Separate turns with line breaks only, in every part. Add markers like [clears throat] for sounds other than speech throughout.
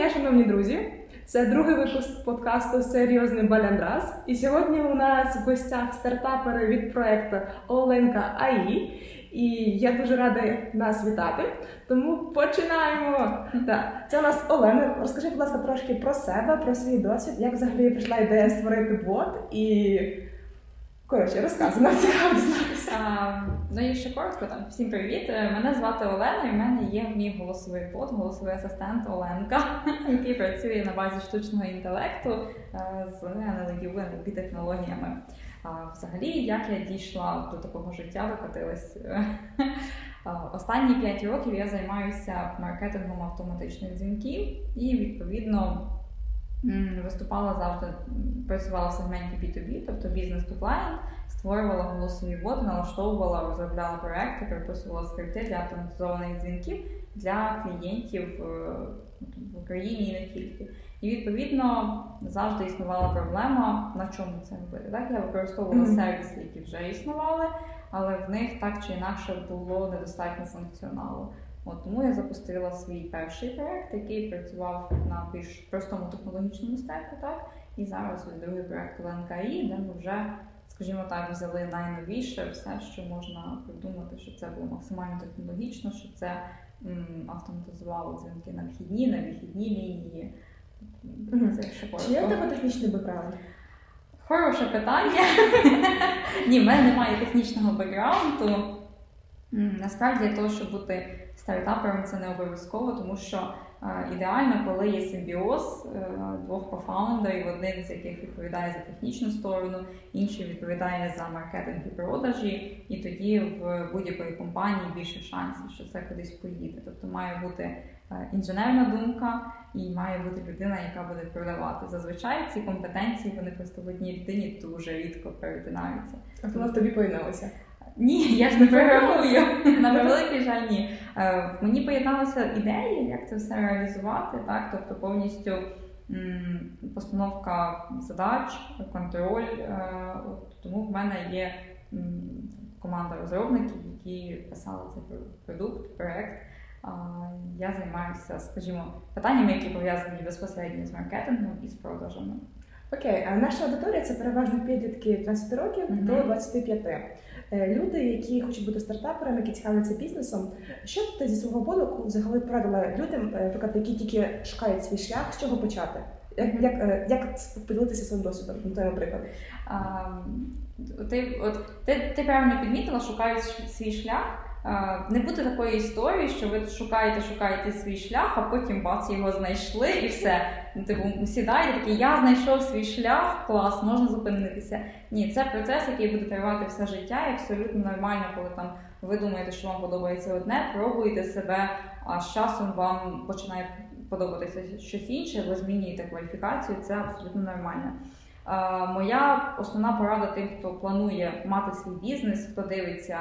дня, шановні друзі! Це другий випуск подкасту Серйозний Баляндрас. І сьогодні у нас в гостях стартапери від проекту Оленка АІ. І я дуже рада нас вітати. Тому починаємо. Так, це у нас Олена. Розкажи, будь ласка, трошки про себе, про свій досвід, як взагалі прийшла ідея створити бот і. Коротше, розказуй, нам.
Ну, якщо коротко, там всім привіт. Е, мене звати Олена, і в мене є мій голосовий бот, голосовий асистент Оленка, [laughs] який працює на базі штучного інтелекту е, з аналогівими технологіями. Взагалі, як я дійшла до такого життя, викотилась. Останні 5 років я займаюся маркетингом автоматичних дзвінків і відповідно. Виступала завжди, працювала в сегменті B2B, тобто бізнес to client, створювала голосові боти, налаштовувала, розробляла проекти, переписувала скрипти для автоматизованих дзвінків для клієнтів е, в Україні і не тільки. І відповідно завжди існувала проблема, на чому це робити. Так, я використовувала mm-hmm. сервіси, які вже існували, але в них так чи інакше було недостатньо функціоналу. От Тому я запустила свій перший проект, який працював на більш простому технологічному стеку. так, І зараз ось другий проект ЛНКІ, де ми вже, скажімо так, взяли найновіше все, що можна придумати, щоб це було максимально технологічно, щоб це м, автоматизувало дзвінки на вхідні, на вихідні лінії.
Це Чи є у тебе технічний бекграунд?
Хороше питання. [laughs] Ні, в мене немає технічного бекграунду. Насправді для того, щоб бути стартапером, це не обов'язково, тому що е, ідеально, коли є симбіоз е, двох кофаундерів, один з яких відповідає за технічну сторону, інший відповідає за маркетинг і продажі, і тоді в будь-якої компанії більше шансів, що це кудись поїде. Тобто має бути е, інженерна думка і має бути людина, яка буде продавати. Зазвичай ці компетенції вони просто в одній людині дуже рідко перетинаються.
Вона в тобі поєдналася?
Ні, я ж не програмую. На превеликий жаль, ні. Е, мені поєдналися ідеї, як це все реалізувати, так, тобто повністю постановка задач, контроль. Е, тому в мене є команда розробників, які писали цей продукт, проект. Я займаюся, скажімо, питаннями, які пов'язані безпосередньо з маркетингом і з продажами.
Окей, а наша аудиторія це переважно підлітки 20 років mm-hmm. до 25. Е, люди, які хочуть бути стартаперами, які цікавляться бізнесом. Що б ти зі свого боку взагалі порадила людям, е, наприклад, які тільки шукають свій шлях, з чого почати? Як як, е, як поділитися своїм досвідом на той наприклад? А,
ти, от, ти, ти правильно підмітила, шукають свій шлях. Не буде такої історії, що ви шукаєте, шукаєте свій шлях, а потім бац, його знайшли і все. Ну, типу, сідаєте такий, я знайшов свій шлях, клас, можна зупинитися. Ні, це процес, який буде тривати все життя, і абсолютно нормально, коли там ви думаєте, що вам подобається одне, пробуєте себе, а з часом вам починає подобатися щось інше, ви змінюєте кваліфікацію, це абсолютно нормально. Моя основна порада тим, хто планує мати свій бізнес, хто дивиться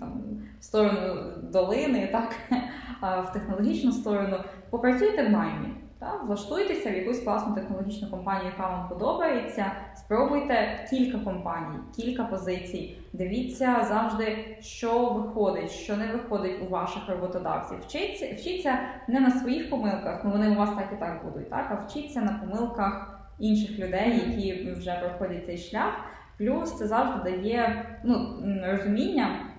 там, в сторону долини, так, [laughs] в технологічну сторону, попрацюйте в наймі. Так, влаштуйтеся в якусь класну технологічну компанію, яка вам подобається. Спробуйте кілька компаній, кілька позицій. Дивіться завжди, що виходить, що не виходить у ваших роботодавців. Вчіться, вчіться не на своїх помилках, ну вони у вас так і так будуть, так, а вчіться на помилках інших людей, які вже проходять цей шлях. Плюс це завжди дає ну, розуміння.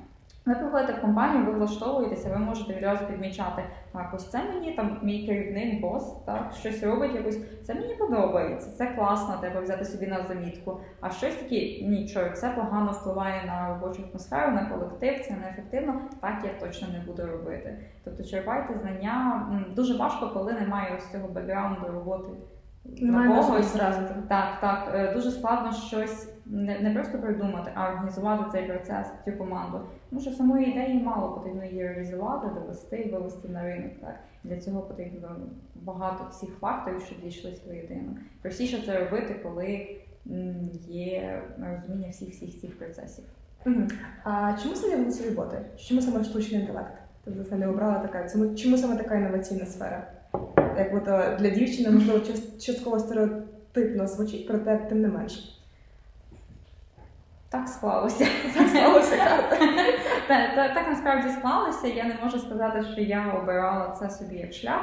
Ви приходите в компанію, ви влаштовуєтеся, ви можете відразу підмічати, так, ось це мені там мій керівник, бос, так, щось робить, якось це мені подобається, це класно, треба взяти собі на замітку. А щось таке, нічого, це погано впливає на робочу атмосферу, на колектив, це неефективно, так я точно не буду робити. Тобто черпайте знання. Дуже важко, коли немає ось цього бекграунду роботи
немає когось. зразу.
Так, так. Е, дуже складно щось не не просто придумати, а організувати цей процес, цю команду. Тому що самої ідеї мало потрібно її реалізувати, довести і вивести на ринок. Так. Для цього потрібно багато всіх факторів, щоб дійшлися воєдино. Простіше це робити, коли є розуміння всіх всіх цих процесів.
Угу. А чому саме голосові боти? Чому саме штучний інтелект? Тобто не обрала така? Чому саме така інноваційна сфера? Як то для дівчини, можливо, частково стереотипно звучить, проте тим не менш.
Так склалося.
Так склалося карта.
Так, [laughs] так, так насправді склалося. Я не можу сказати, що я обирала це собі як шлях.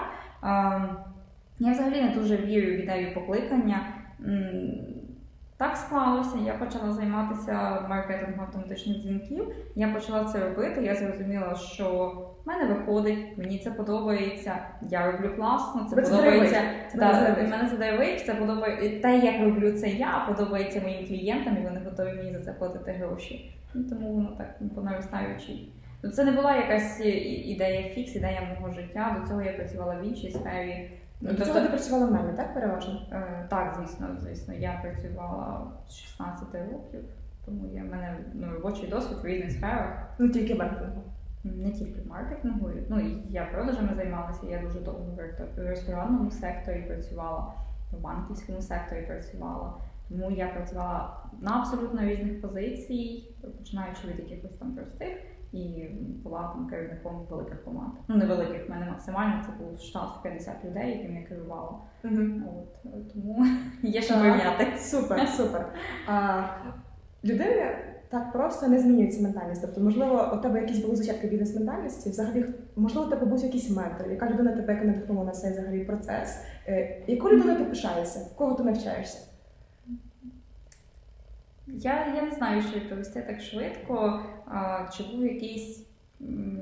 Я взагалі не дуже вірю в ідею покликання. Так склалося, я почала займатися маркетингом автоматичних дзвінків. Я почала це робити. Я зрозуміла, що в мене виходить, мені це подобається. Я роблю класно, це
Ви
подобається.
Це
мене задають, це подобається те, як роблю це я, подобається моїм клієнтам, і вони готові мені за це платити гроші. Ну, тому воно так по наростаючій. Ну, Це не була якась ідея фікс, ідея мого життя. До цього я працювала в іншій сфері.
До цього ти працювала в мене, так переважно?
Е, Так, звісно, звісно. Я працювала з 16 років, тому є в мене ну, робочий досвід в різних сферах,
Ну тільки маркетингу.
не тільки маркетингу. Ну і я продажами займалася. Я дуже довго в ресторанному секторі працювала, в банківському секторі працювала. Тому я працювала на абсолютно різних позицій, починаючи від якихось там простих. І була там керівником великих команд. Ну не великих, в мене максимально це був штат в 50 людей, яким я керувала.
Угу.
От тому [laughs] є що порівняти.
Супер, [laughs] супер. А, людини так просто не змінюється ментальність. Тобто, можливо, у тебе якісь були зачатки бізнес-ментальності, взагалі, можливо, у тебе був якийсь ментор, яка людина тебе яка надихнула на цей взагалі процес. Е, Яку людину ти пишаєшся? Кого ти навчаєшся?
Я, я не знаю, що відповісти так швидко. А, чи був якийсь м,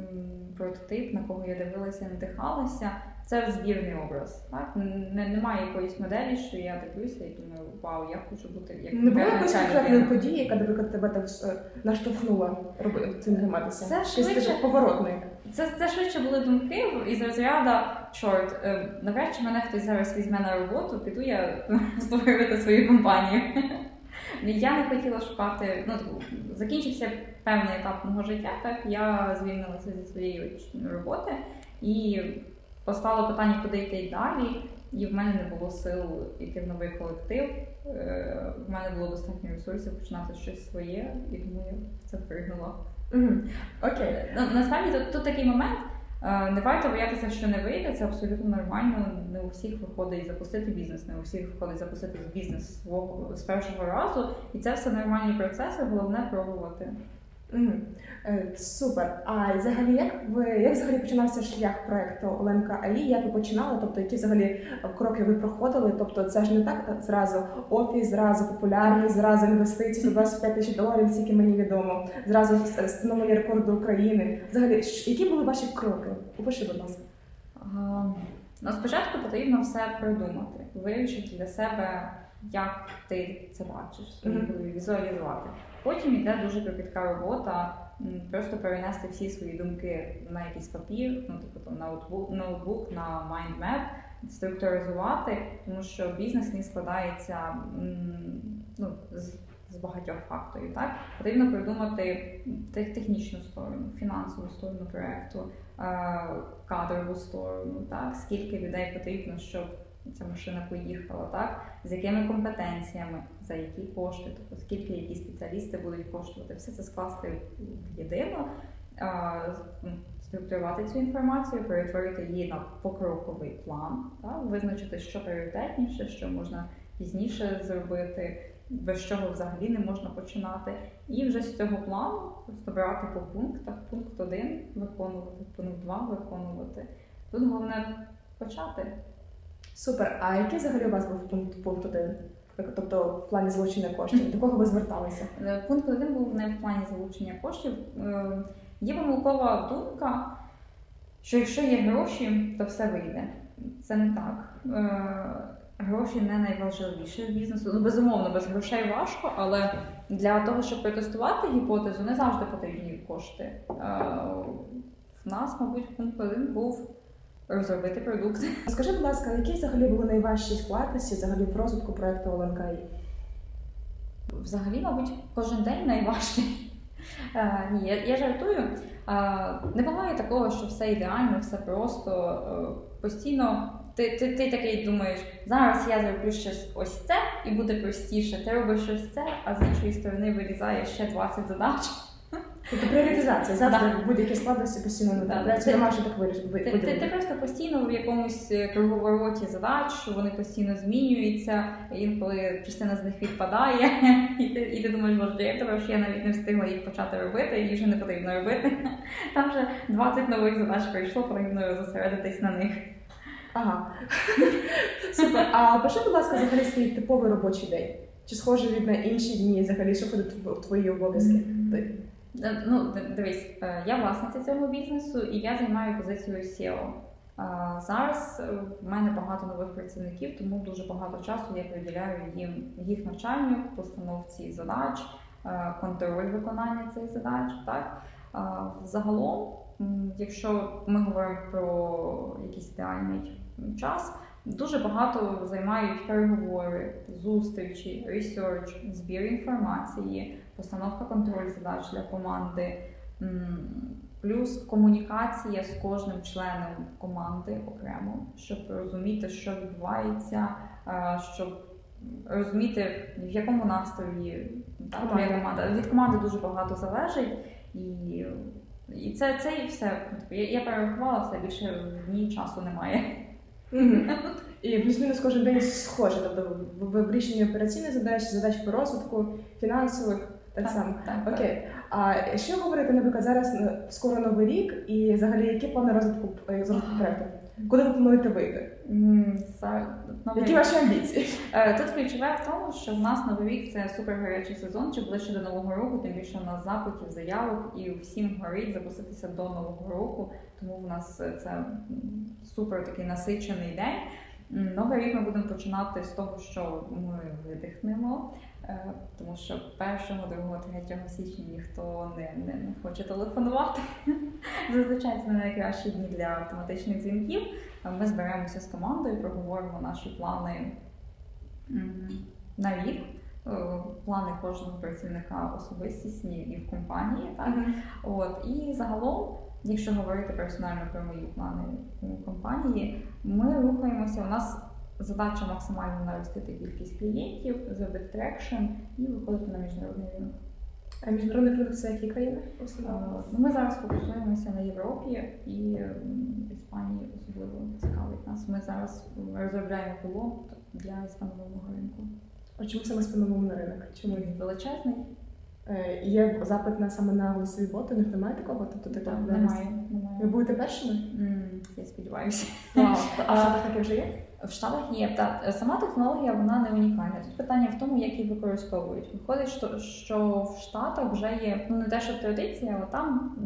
прототип, на кого я дивилася, надихалася. Це збірний образ. Так? Не, немає якоїсь моделі, що я дивлюся і думаю, вау, я хочу бути як
Не було якоїсь конкретної події, яка наприклад, тебе так е, наштовхнула роби- цим займатися?
Це швидше-
поворотний.
Це, це швидше були думки із розряду чорт, е, навряд чи мене хтось зараз візьме на роботу, піду я [laughs] створювати свою компанію. Я не хотіла шукати, ну закінчився певний етап мого життя, так я звільнилася зі своєї роботи і постало питання, куди йти далі. І в мене не було сил йти в новий колектив. Е, В мене було достатньо ресурсів починати щось своє, і тому я це впригнула.
Угу. Окей.
Ну, насправді тут, тут такий момент. Е, Не варто боятися, що не вийде, це абсолютно нормально. Не у всіх виходить запустити бізнес, не у всіх виходить запустити бізнес свого- з першого разу. І це все нормальні процеси, головне пробувати.
Е, Супер. А взагалі, як ви як взагалі починався шлях проекту Оленка АІ? Як ви починали? Тобто, які взагалі е, кроки ви проходили? Тобто, це ж не так зразу офіс, зразу популярність, зразу інвестиції 125 тисяч доларів, скільки мені відомо, зразу встановлення рекорду України. Взагалі, які були ваші кроки? Опиши, будь ласка.
А, Ну, спочатку потрібно все придумати, вирішити для себе, як ти це бачиш, голові, візуалізувати. Потім йде дуже кропітка робота, просто перенести всі свої думки на якийсь папір, ну типу там ноутбук, ноутбук на майндмеп, структуризувати, тому що бізнес він складається ну, з, з багатьох факторів. Так потрібно придумати тех- технічну сторону, фінансову сторону проекту, е, кадрову сторону, так скільки людей потрібно, щоб ця машина поїхала, так з якими компетенціями, за які кошти, тобто скільки які спеціалісти будуть коштувати, все це скласти в єдино, е, ну, структурувати цю інформацію, перетворити її на покроковий план, так, визначити, що пріоритетніше, що можна пізніше зробити, без чого взагалі не можна починати. І вже з цього плану просто по пунктах. Пункт один виконувати, пункт два виконувати. Тут головне почати.
Супер. А який взагалі у вас був пункт пункт один? Тобто в плані залучення коштів? [clears throat] До кого ви зверталися?
Е, Пункт один був не в плані залучення коштів. Е, Є помилкова думка, що якщо є гроші, то все вийде. Це не так. Е, Гроші не найважливіше в бізнесу. Ну, безумовно, без грошей важко, але для того, щоб протестувати гіпотезу, не завжди потрібні кошти. В нас, мабуть, пункт один був розробити продукт.
Скажи, будь ласка, які взагалі були найважчі складності взагалі в розвитку проекту Оленка АІ?
Взагалі, мабуть, кожен день найважче. Е, ні, я, я жартую. Е, не буває такого, що все ідеально, все просто. Е, постійно ти, ти, ти такий думаєш, зараз я зроблю щось ось це і буде простіше. Ти робиш щось це, а з іншої сторони вирізає ще 20 задач.
Тобто пріоритизація завжди будь-які складності постійно не
Да.
трапляються,
Ти-
так вирішити.
Ти, просто постійно в якомусь е, круговороті задач, вони постійно змінюються, інколи частина з них відпадає, [laughs] і ти, думаєш, боже, як тебе я навіть не встигла їх почати робити, їх вже не потрібно робити. [laughs] Там вже 20 нових задач прийшло, потрібно зосередитись на них.
Ага. Супер. А пиши, будь ласка, взагалі свій типовий робочий день. Чи схожий від на інші дні, взагалі, що ходить в твої обов'язки?
Е, Ну, дивись, е, я власниця цього бізнесу і я займаю позицію SEO. Зараз е, в мене багато нових працівників, тому дуже багато часу я приділяю їм їх навчанню, постановці задач, контроль виконання цих задач. Так загалом, якщо ми говоримо про якийсь ідеальний час, дуже багато займають переговори, зустрічі, ресерч, збір інформації, постановка контроль задач для команди. Плюс комунікація з кожним членом команди окремо, щоб розуміти, що відбувається, е, щоб розуміти, в якому настрої так, твоя команда. Від команди дуже багато залежить, і, і це, це і все. Я, я перерахувала все більше в дні часу немає.
І плюс-мінус кожен день схоже. Тобто в, в, в рішенні операційних задач, задач по розвитку, фінансових, так, само.
так.
Окей. А що говорити, наприклад, зараз скоро новий рік, і взагалі які плани розвитку е, розвитку проекту? Куди ви плануєте вийти?
За- новий
Які ваші амбіції?
Е, Тут ключове в тому, що в нас новий рік це супер гарячий сезон, чи ближче до нового року, тим більше в нас запитів, заявок, і всім горить запуститися до нового року. Тому в нас е, це супер такий насичений день. Новий рік ми будемо починати з того, що ми видихнемо, тому що 1, 2, 3 січня ніхто не, не, не хоче телефонувати. [laughs] Зазвичай це не найкращі дні для автоматичних дзвінків. Е, Ми зберемося з командою, проговоримо наші плани на рік. е, Плани кожного працівника особистісні і в компанії, так От і загалом, якщо говорити персонально про мої плани у компанії, ми рухаємося. У нас задача максимально наростити кількість клієнтів, зробити traction і виходити на міжнародний ринок.
А міжнародний ринок це які країни?
Е, Ну, ми зараз фокусуємося на Європі і Іспанії особливо цікавить нас. Ми зараз розробляємо пілот для іспаномовного ринку.
А чому саме іспаномовний ринок? Чому
Він величезний,
Е, є запит на саме на голосові боти? У них немає такого? Тобто
Там
такого
немає.
Ви будете першими?
М, Я сподіваюся.
Вау. [laughs] А що таке вже є?
В Штатах є та сама технологія, вона не унікальна. Тут питання в тому, як її використовують. Виходить, що, що в Штатах вже є ну не те, що традиція, але там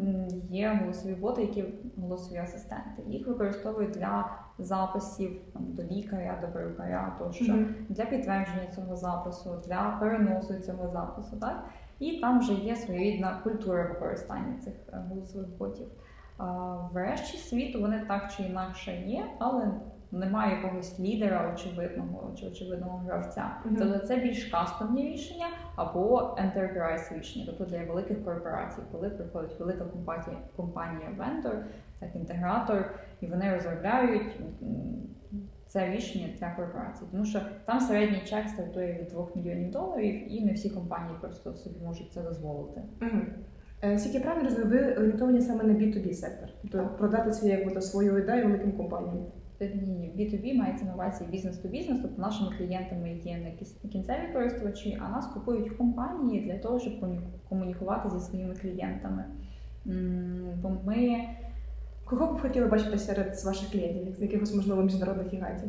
є голосові боти, які голосові асистенти. Їх використовують для записів там, до лікаря, до перукаря, тощо
Мгм.
для підтвердження цього запису, для переносу цього запису. Так? І там вже є своєрідна культура використання цих е, голосових ботів. А в решті світу вони так чи інакше є, але немає якогось лідера очевидного чи очевидного гравця.
Мгм.
Тобто це більш кастомні рішення або enterprise рішення, тобто для великих корпорацій, коли приходить велика компанія, компанія вендор, так інтегратор, і вони розробляють це рішення для корпорацій. Тому що там середній чек стартує від 2 мільйонів доларів, і не всі компанії просто собі можуть це дозволити.
Е, Скільки правильно ви орієнтовані саме на B2B сектор, тобто продати свою якби свою ідею великим компаніям.
Ні, ні, B2B мається на увазі бізнес-ту бізнес, тобто нашими клієнтами є не кінцеві користувачі, а нас купують компанії для того, щоб комунікувати зі своїми клієнтами. Бо ми
Кого б хотіли бачити серед ваших клієнтів, з якихось можливо міжнародних гігантів?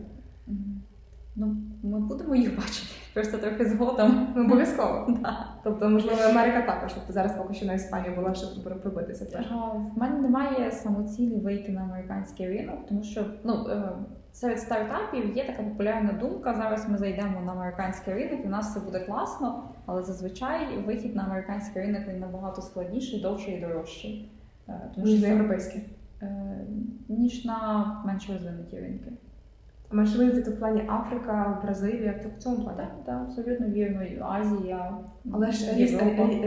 Ну, ми будемо їх бачити просто трохи згодом.
Ну, обов'язково. [laughs]
Да.
Тобто, можливо, Америка також. Тобто зараз поки що на Іспанію була, щоб пр- пробитися теж.
В мене немає самоцілі вийти на американський ринок, тому що ну е, серед стартапів є така популярна думка. Зараз ми зайдемо на американський ринок, і в нас все буде класно, але зазвичай вихід на американський ринок він набагато складніший, довший і дорожчий. Е, Тому що це, е, ніж на менш розвинуті ринки.
А менше в плані Африка, Бразилія, то в цьому плані.
Так, так, абсолютно вірно. І Азія,
Але ж різ,
Європа.
рі-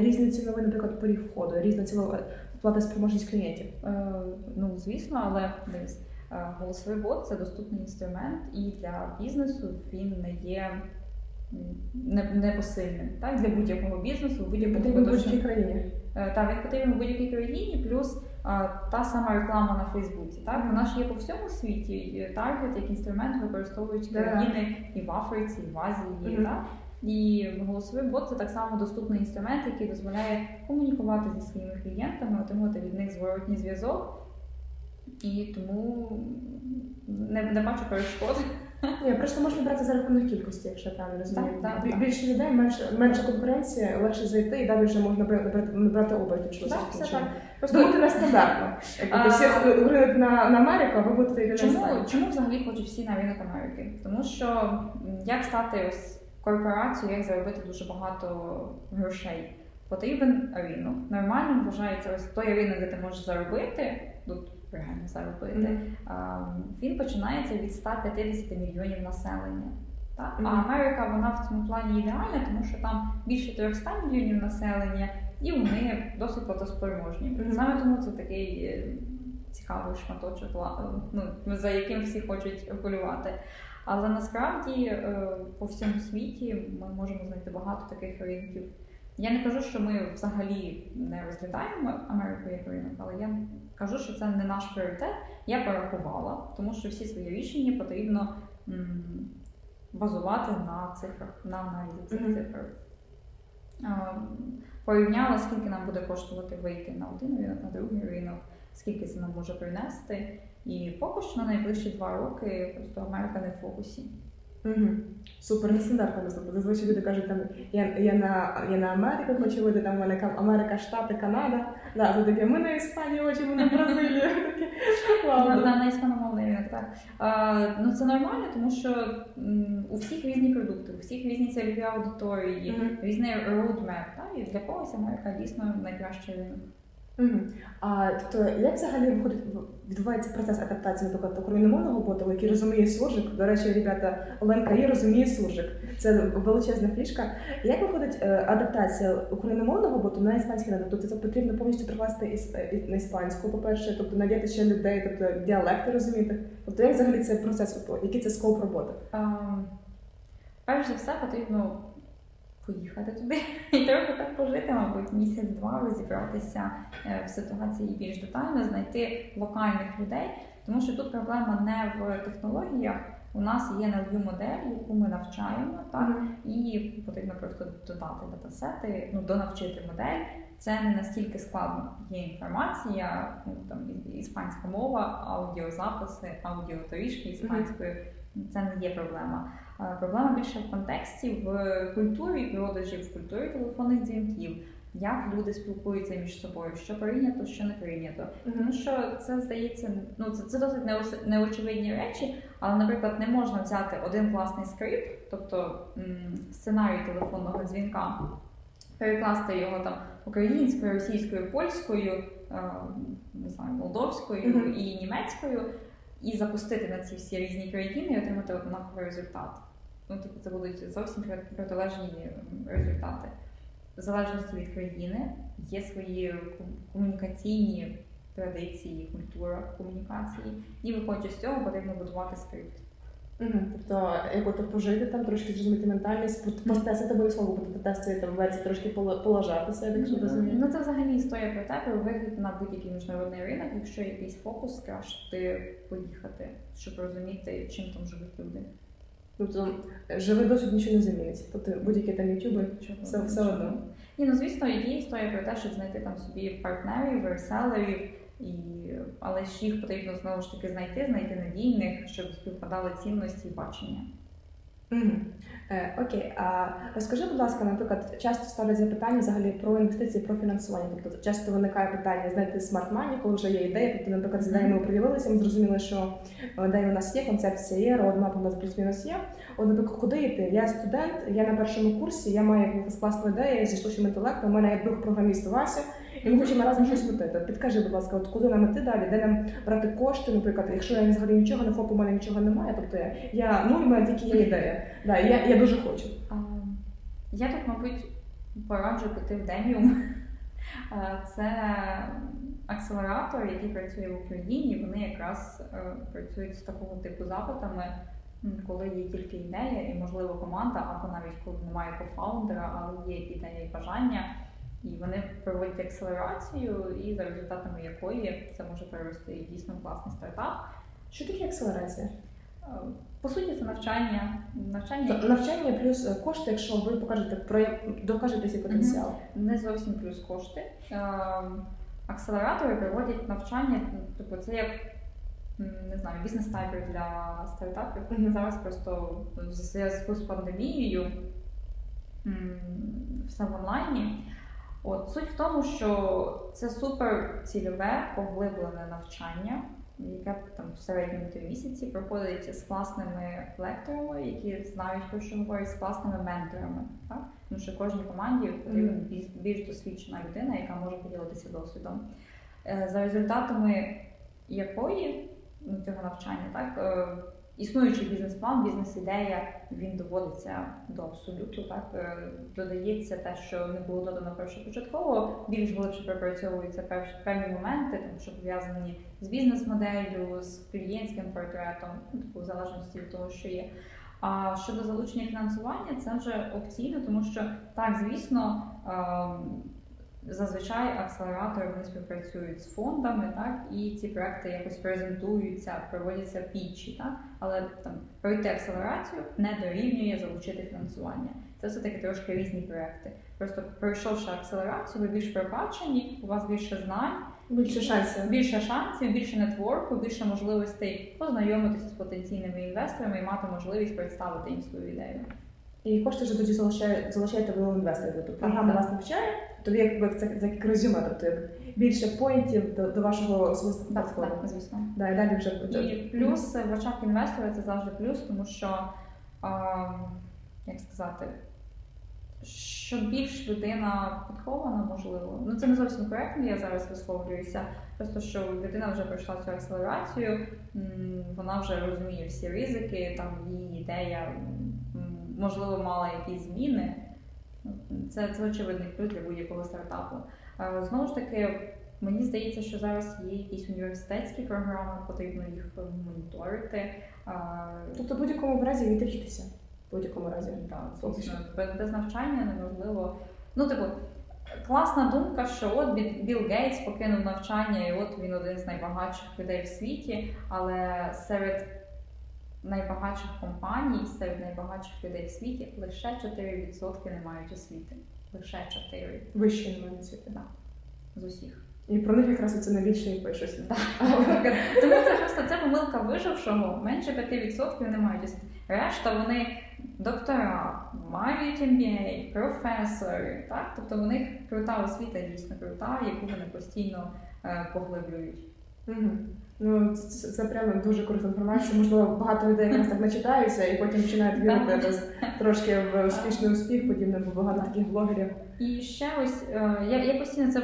наприклад, поріг входу, різна цінова платоспроможність клієнтів.
Е, Ну, звісно, але дивись, е, голосовий бот це доступний інструмент, і для бізнесу він не є непосильним. Так, для будь-якого бізнесу, в будь-якому
в будь-якій країні.
Е, Так, він потрібен в будь-якій країні, плюс та сама реклама на Фейсбуці. Так, вона ж є по всьому світі. і Таргет як інструмент використовують країни і в Африці, і в Азії.
Мгм.
Так? І голосовий бот це так само доступний інструмент, який дозволяє комунікувати зі своїми клієнтами, отримувати від них зворотній зв'язок. І тому не, не бачу перешкод.
Ні, просто можна брати за рахунок кількості, якщо я правильно розумію.
Так, так,
Більше людей, менше, менше конкуренції, легше зайти і далі вже можна брати, оберти.
Так, все так.
Просто бути нестандартно. Якби
А-
всі говорять на, на Америку, ви будете йти
Чому, чому взагалі хочуть всі на ринок Америки? Тому що як стати ось корпорацією, як заробити дуже багато грошей? Потрібен ринок. Нормальним вважається ось той ринок, де ти можеш заробити, тут реально заробити.
Мгм.
А, Він починається від 150 мільйонів населення. Так?
Мгм.
А Америка вона в цьому плані ідеальна, тому що там більше 300 мільйонів населення, і вони досить платоспроможні. Саме тому це такий е, цікавий шматочок, ну, за яким всі хочуть полювати. Але насправді е, по всьому світі ми можемо знайти багато таких ринків. Я не кажу, що ми взагалі не розглядаємо Америку як ринок, але я кажу, що це не наш пріоритет. Я порахувала, тому що всі свої рішення потрібно м, базувати на цифрах, на аналізі цих цифр. Порівняла, скільки нам буде коштувати вийти на один ринок, на другий ринок, скільки це нам може принести. І поки що на найближчі два роки просто Америка не в фокусі.
Угу. Супер нестандартно виступ. Зазвичай люди кажуть, там я, я на я на Америку хочу вийти, там в мене Америка, Штати, Канада. Да, то таке, ми на Іспанію хочемо, на Бразилію. [laughs]
На, іспаномовний ринок, так. Ну це нормально, тому що у всіх різні продукти, у всіх різні цільові аудиторії, різний так? і для когось Америка дійсно найкращий ринок.
А тобто, як взагалі виходить відбувається процес адаптації, наприклад, україномовного боту, який розуміє суржик? До речі, ребята, Оленка є розуміє суржик. Це величезна фішка. Як виходить е, адаптація україномовного боту на іспанський народ? Тобто це потрібно повністю прикласти іс- е, на іспанську, по-перше, тобто надіти ще людей, тобто діалекти розуміти. Тобто, як взагалі цей процес, який це скоп роботи?
А, перш за все потрібно поїхати туди [laughs] і трохи так пожити, мабуть, місяць-два, розібратися е, в ситуації більш детально, знайти локальних людей, тому що тут проблема не в технологіях. У нас є NLU модель, яку ми навчаємо, так і потрібно просто додати датасети, ну донавчити модель. Це не настільки складно. Є інформація, ну там іспанська мова, аудіозаписи, аудіодоріжки іспанською. Це не є проблема. Е, Проблема більше в контексті, в культурі продажів, в культурі телефонних дзвінків, як люди спілкуються між собою, що прийнято, що не прийнято. Тому що це здається, ну це, це досить неочевидні речі, але, наприклад, не можна взяти один класний скрипт, тобто м, сценарій телефонного дзвінка, перекласти його там українською, російською, польською, е, не знаю, молдовською і німецькою, і запустити на ці всі різні країни і отримати однаковий результат. Ну, тобто це будуть зовсім протилежні результати. В залежності від країни є свої комунікаційні традиції, культура комунікації, і виходячи з цього, потрібно будувати скрипт.
Угу. Тобто, як от пожити там, трошки зрозуміти ментальність, пот- потестити обов'язково бути тестові там версії, трошки полажатися, якщо розумію.
Ну це взагалі історія про те, про вихід на будь-який міжнародний ринок, якщо якийсь фокус, краще ти поїхати, щоб розуміти, чим там живуть люди.
Тобто, живий досвід нічого не замінить. Тобто, будь-які там Все- все одно.
Ні, ну звісно, є історія про те, щоб знайти там собі партнерів, реселерів, і... але ж їх потрібно знову ж таки знайти, знайти надійних, щоб співпадали цінності і бачення.
Угу. Е, окей, а розкажи, будь ласка, наприклад, часто ставлять запитання взагалі про інвестиції, про фінансування. Тобто часто виникає питання знайти смарт-мані, коли вже є ідея. Тобто, наприклад, з ідеєю ми приділилися, ми зрозуміли, що е, ідея у нас є, концепція є, родмап у нас плюс-мінус є. От, наприклад, куди йти? Я студент, я на першому курсі, я маю якусь класну ідею зі штучним інтелектом, у мене є друг програміст Вася, і ми хочемо разом щось робити. Підкажи, будь ласка, от куди нам іти далі, де нам брати кошти, наприклад, якщо я взагалі нічого, на ФОПу у мене нічого немає, тобто я, я нуль, у мене тільки є ідея. Да, я, я дуже хочу.
Я тут, мабуть, пораджу піти в Demium. Це акселератор, який працює в Україні. Вони якраз е, працюють з такого типу запитами, коли є тільки ідея і, можливо, команда, або навіть коли немає кофаундера, але є ідея і бажання. І вони проводять акселерацію, і за результатами якої це може перерости дійсно класний стартап.
Що таке акселерація?
Е, По суті, це навчання, навчання
Тобто навчання плюс е, кошти, якщо ви покажете проєкт, докажете свій потенціал.
не зовсім плюс кошти. Ем, Акселератори проводять навчання, тобто це як не знаю, бізнес-тайпер для стартапів.
Мгм.
Зараз просто в зв'язку з пандемією все в онлайні. От суть в тому, що це супер цільове поглиблене навчання, яке там в середньому три місяці проходить з класними лекторами, які знають про що говорять, з класними менторами. Так? Тому що кожній команді потрібна більш досвідчена людина, яка може поділитися досвідом. Е, За результатами якої ну, цього навчання, так е, існуючий бізнес-план, бізнес-ідея, він доводиться до абсолюту. Так Е, додається те, що не було додано першопочатково, більш глибше пропрацьовуються пев- певні моменти, там що пов'язані з бізнес-моделлю, з клієнтським портретом, ну, типу, в залежності від того, що є. А щодо залучення фінансування, це вже опційно, тому що так, звісно, ем, зазвичай акселератори вони співпрацюють з фондами, так і ці проекти якось презентуються, проводяться пітчі, так але там пройти акселерацію не дорівнює залучити фінансування. Це все таки трошки різні проекти. Просто пройшовши акселерацію, ви більш прокачані, у вас більше знань,
Більше шансів.
більше шансів, більше нетворку, більше можливостей познайомитися з потенційними інвесторами і мати можливість представити їм свою ідею.
І кошти вже тоді залишає- залишаєте ви інвесторів. Тобто програма вас навчає, тобі якби це, це як резюме, тобто як більше поінтів до, до вашого особистого
Так, так, звісно.
Да, і далі вже
І плюс в очах інвестора це завжди плюс, тому що, а, як сказати, що більш людина підкована, можливо. Ну це не зовсім коректно, я зараз висловлююся. Просто що людина вже пройшла цю акселерацію, вона вже розуміє всі ризики, там її ідея, можливо, мала якісь зміни. Це, це очевидний плюс для будь-якого стартапу. Знову ж таки, мені здається, що зараз є якісь університетські програми, потрібно їх моніторити. Е,
Тобто в будь-якому разі війти вчитися. В будь-якому разі.
Так,
Поки
без, навчання неможливо. Ну, типу, класна думка, що от Бі- Білл Гейтс покинув навчання, і от він один з найбагатших людей в світі, але серед найбагатших компаній, серед найбагатших людей в світі лише 4% не мають освіти. Лише 4
Вище немає світи.
з усіх.
І про них якраз це найбільше і пишуть.
Да. [laughs] Тому це просто це помилка вижившого. Менше 5% не мають освіти. Решта вони доктора, мають MBA, професори. Так? Тобто у них крута освіта, дійсно крута, яку вони постійно е, поглиблюють.
Угу. Ну, це, це, прямо дуже крута інформація. Можливо, багато людей якраз так начитаються і потім починають вірити трошки в успішний успіх, подібне, бо багато таких блогерів.
І ще ось е, я, я постійно це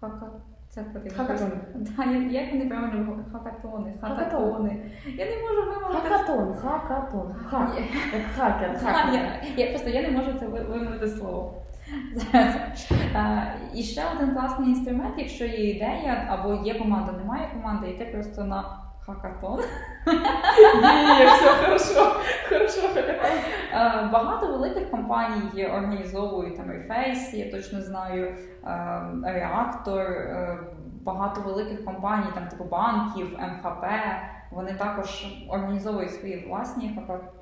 хака. Це.
Хакатони.
Да, як вони правильно хакатони,
Хакатони.
Я не можу вимовити.
Хакатон, хакатон, хак, як хакер, хакер.
я, я просто я не можу це ви- вимовити слово. [laughs] І ще один класний інструмент, якщо є ідея або є команда, немає команди, йти просто на хакатон.
Ні, все хорошо, хорошо, хакатон.
Багато великих компаній організовують там Reface, я точно знаю, Reactor, е, багато великих компаній, там типу банків, МХП, вони також організовують свої власні хакатони.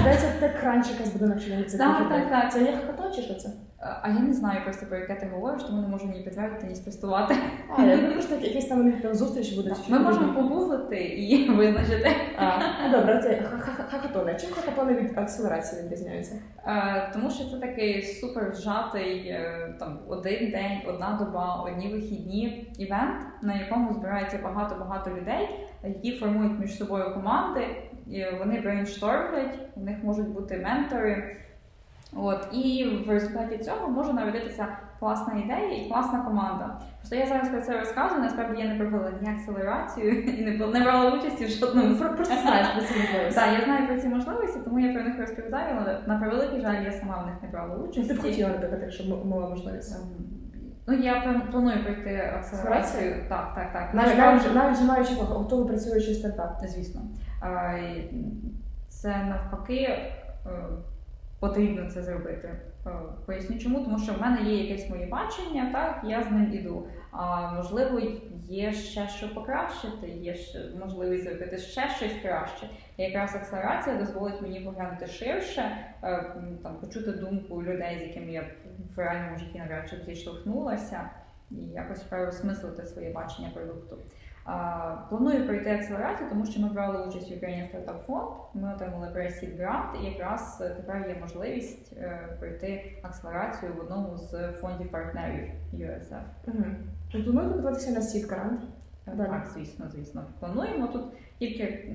Здається, те кранч якась буде навчання
Так, так, так.
Це є хакатон чи що це?
Е, А я не знаю просто про яке ти говориш, тому не можу ні підтвердити, ні спростувати.
А, я думаю, просто якісь там у них там зустріч буде.
Ми можемо погуглити і [laughs] визначити.
Добре, це ха- ха- хакатони. Чим хакатони від акселерації відрізняються?
Е, Тому що це такий супер зжатий е, там один день, одна доба, одні вихідні івент, на якому збирається багато-багато людей, які формують між собою команди. І вони брейнштормлять, у них можуть бути ментори. От і в результаті цього може народитися класна ідея і класна команда. Просто я зараз про це розказую. Насправді я не провела ні акселерацію [laughs] і не, не брала участі в жодному
Про- Просто знаєш про ці можливості.
так, я знаю про ці можливості, тому я про них розповідаю, але на превеликий жаль, я сама в них не брала участь.
ти б хотіла, наприклад, якщо б мала можливість?
Ну, я планую пройти акселерацію. Так, так, так.
Навіть, навіть, навіть маючи готовий працюючий стартап.
Звісно. Це навпаки е, потрібно це зробити. Е, Поясню чому, тому що в мене є якесь моє бачення, так, я з ним іду. А можливо, є ще що покращити, є ще можливість зробити ще щось краще. І якраз акселерація дозволить мені поглянути ширше, е, там, почути думку людей, з якими я в реальному житті навряд чи б зіштовхнулася, і якось переосмислити своє бачення продукту. Планую пройти акселерацію, тому що ми брали участь в Ukrainian Startup Fund, Ми отримали Pre-Seed грант, і якраз тепер є можливість е, пройти акселерацію в одному з фондів партнерів USF.
Угу. Плануєте подаватися на сід грант?
Так, звісно, звісно. Плануємо тут тільки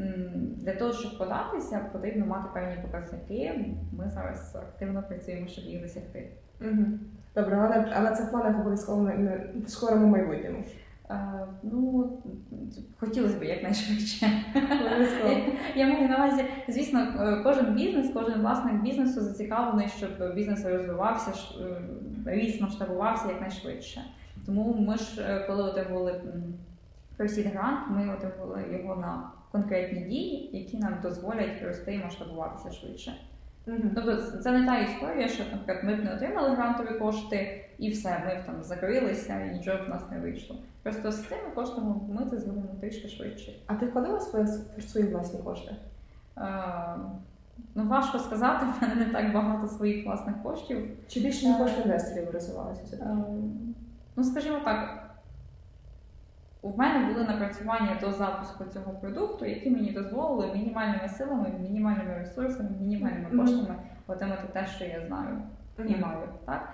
для того, щоб податися, потрібно мати певні показники. Ми зараз активно працюємо, щоб їх досягти.
Угу. Добре, але але це в планах обов'язково в скорому майбутньому.
А, ну, хотілося б якнайшвидше. [laughs] Я маю на увазі, звісно, е, кожен бізнес, кожен власник бізнесу зацікавлений, щоб бізнес розвивався, е, ріс масштабувався якнайшвидше. Тому ми ж, е, коли отримували Proceed грант, ми отримали його на конкретні дії, які нам дозволять рости і масштабуватися швидше. Mm-hmm. Тобто це не та історія, що наприклад, ми б не отримали грантові кошти і все, ми б там закрилися і нічого в нас не вийшло. Просто з цими коштами ми це зробимо трішки швидше.
А ти вкладала свої, свої власні кошти?
А, ну важко сказати, [laughs] в мене не так багато своїх власних коштів.
Чи більше не кошти інвесторів розвивалися?
Ну скажімо так. У мене були напрацювання до запуску цього продукту, які мені дозволили мінімальними силами, мінімальними ресурсами, мінімальними коштами отримати те, що я знаю і маю. Так?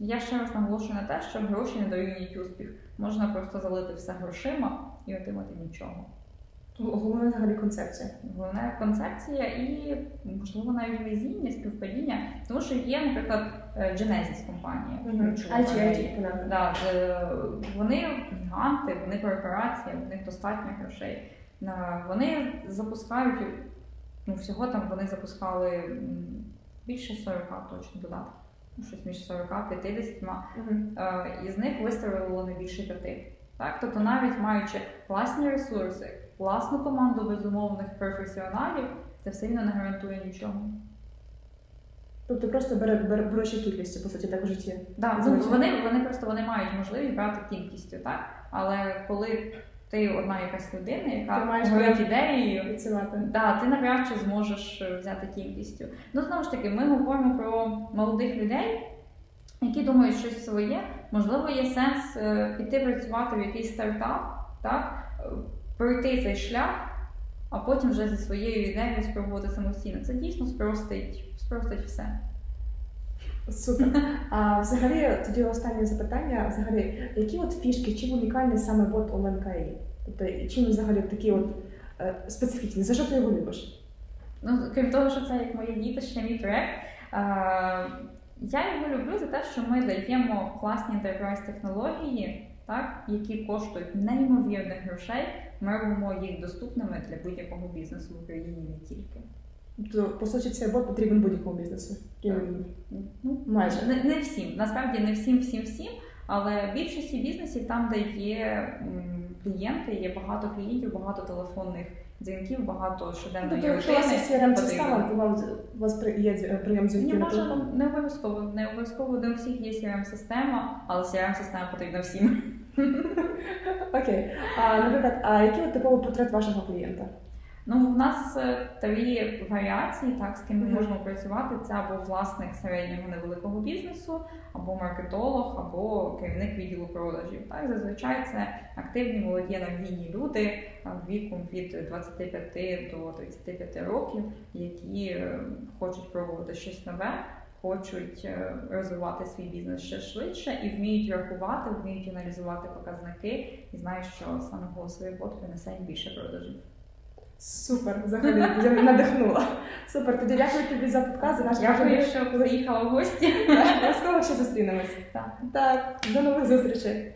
Я ще раз наголошую на те, що гроші не дорівнюють успіх. Можна просто залити все грошима і отримати нічого.
Головна взагалі концепція.
Головна концепція і, можливо, навіть везіння, співпадіння. Тому що є, наприклад, е, Genesis компанія.
Mm-hmm.
Да, Вони гіганти, вони корпорація, в них достатньо грошей. Вони запускають, ну всього там вони запускали більше 40 точно додатків. Ну, щось між 40 50 mm-hmm. Із них вистрілило не більше п'яти. Тобто, навіть маючи власні ресурси, власну команду безумовних професіоналів, це все рівно не гарантує нічого.
Тобто просто бере, бере беручи кількістю, по суті, так в житті.
Да, ну, вони вони просто вони мають можливість брати кількістю, так? Але коли ти одна якась людина, яка говорить ідеєю, да, ти навряд чи зможеш взяти кількістю. Ну, знову ж таки, ми говоримо про молодих людей, які думають щось своє, можливо, є сенс е, піти працювати в якийсь стартап, так? Пройти цей шлях, а потім вже зі своєю ідеєю спробувати самостійно. Це дійсно спростить, спростить все.
Супер. А взагалі, тоді останнє запитання: взагалі, які от фішки, чим унікальний саме бот ОЛНКІ? Тобто, чим взагалі такі от е, специфічні? За що ти його любиш?
Ну, крім того, що це як моє дітище, мій проєкт. Е, я його люблю за те, що ми даємо класні enterprise технології, так, які коштують неймовірних грошей, ми робимо їх доступними для будь-якого бізнесу в Україні не тільки.
То, по суті, цей бот потрібен будь-якому бізнесу.
Ну, Майже не, не всім. Насправді не всім, всім, всім. Але в більшості бізнесів, там, де є клієнти, є багато клієнтів, багато телефонних дзвінків, багато щоденної
тобто, якщо у вас є crm система то вам у вас є прийом дзвінків
на може, Не обов'язково. Не обов'язково не у всіх є crm система але crm система потрібна всім. [laughs]
Окей. А наприклад, а який от типовий портрет вашого клієнта?
Ну, в нас е, три варіації, так, з ким ми можемо працювати. Це або власник середнього невеликого бізнесу, або маркетолог, або керівник відділу продажів. Так, Зазвичай це активні молоді енергійні люди е, віком від 25 до 35 років, які е, хочуть пробувати щось нове хочуть розвивати свій бізнес ще швидше і вміють рахувати, вміють аналізувати показники і знають, що саме голосовий бот принесе їм більше продажів.
Супер, взагалі я надихнула. Супер, тоді дякую тобі за подкаст. за наш
Дякую, що приїхала в гості.
Обов'язково ще зустрінемось. Так, до нових зустрічей.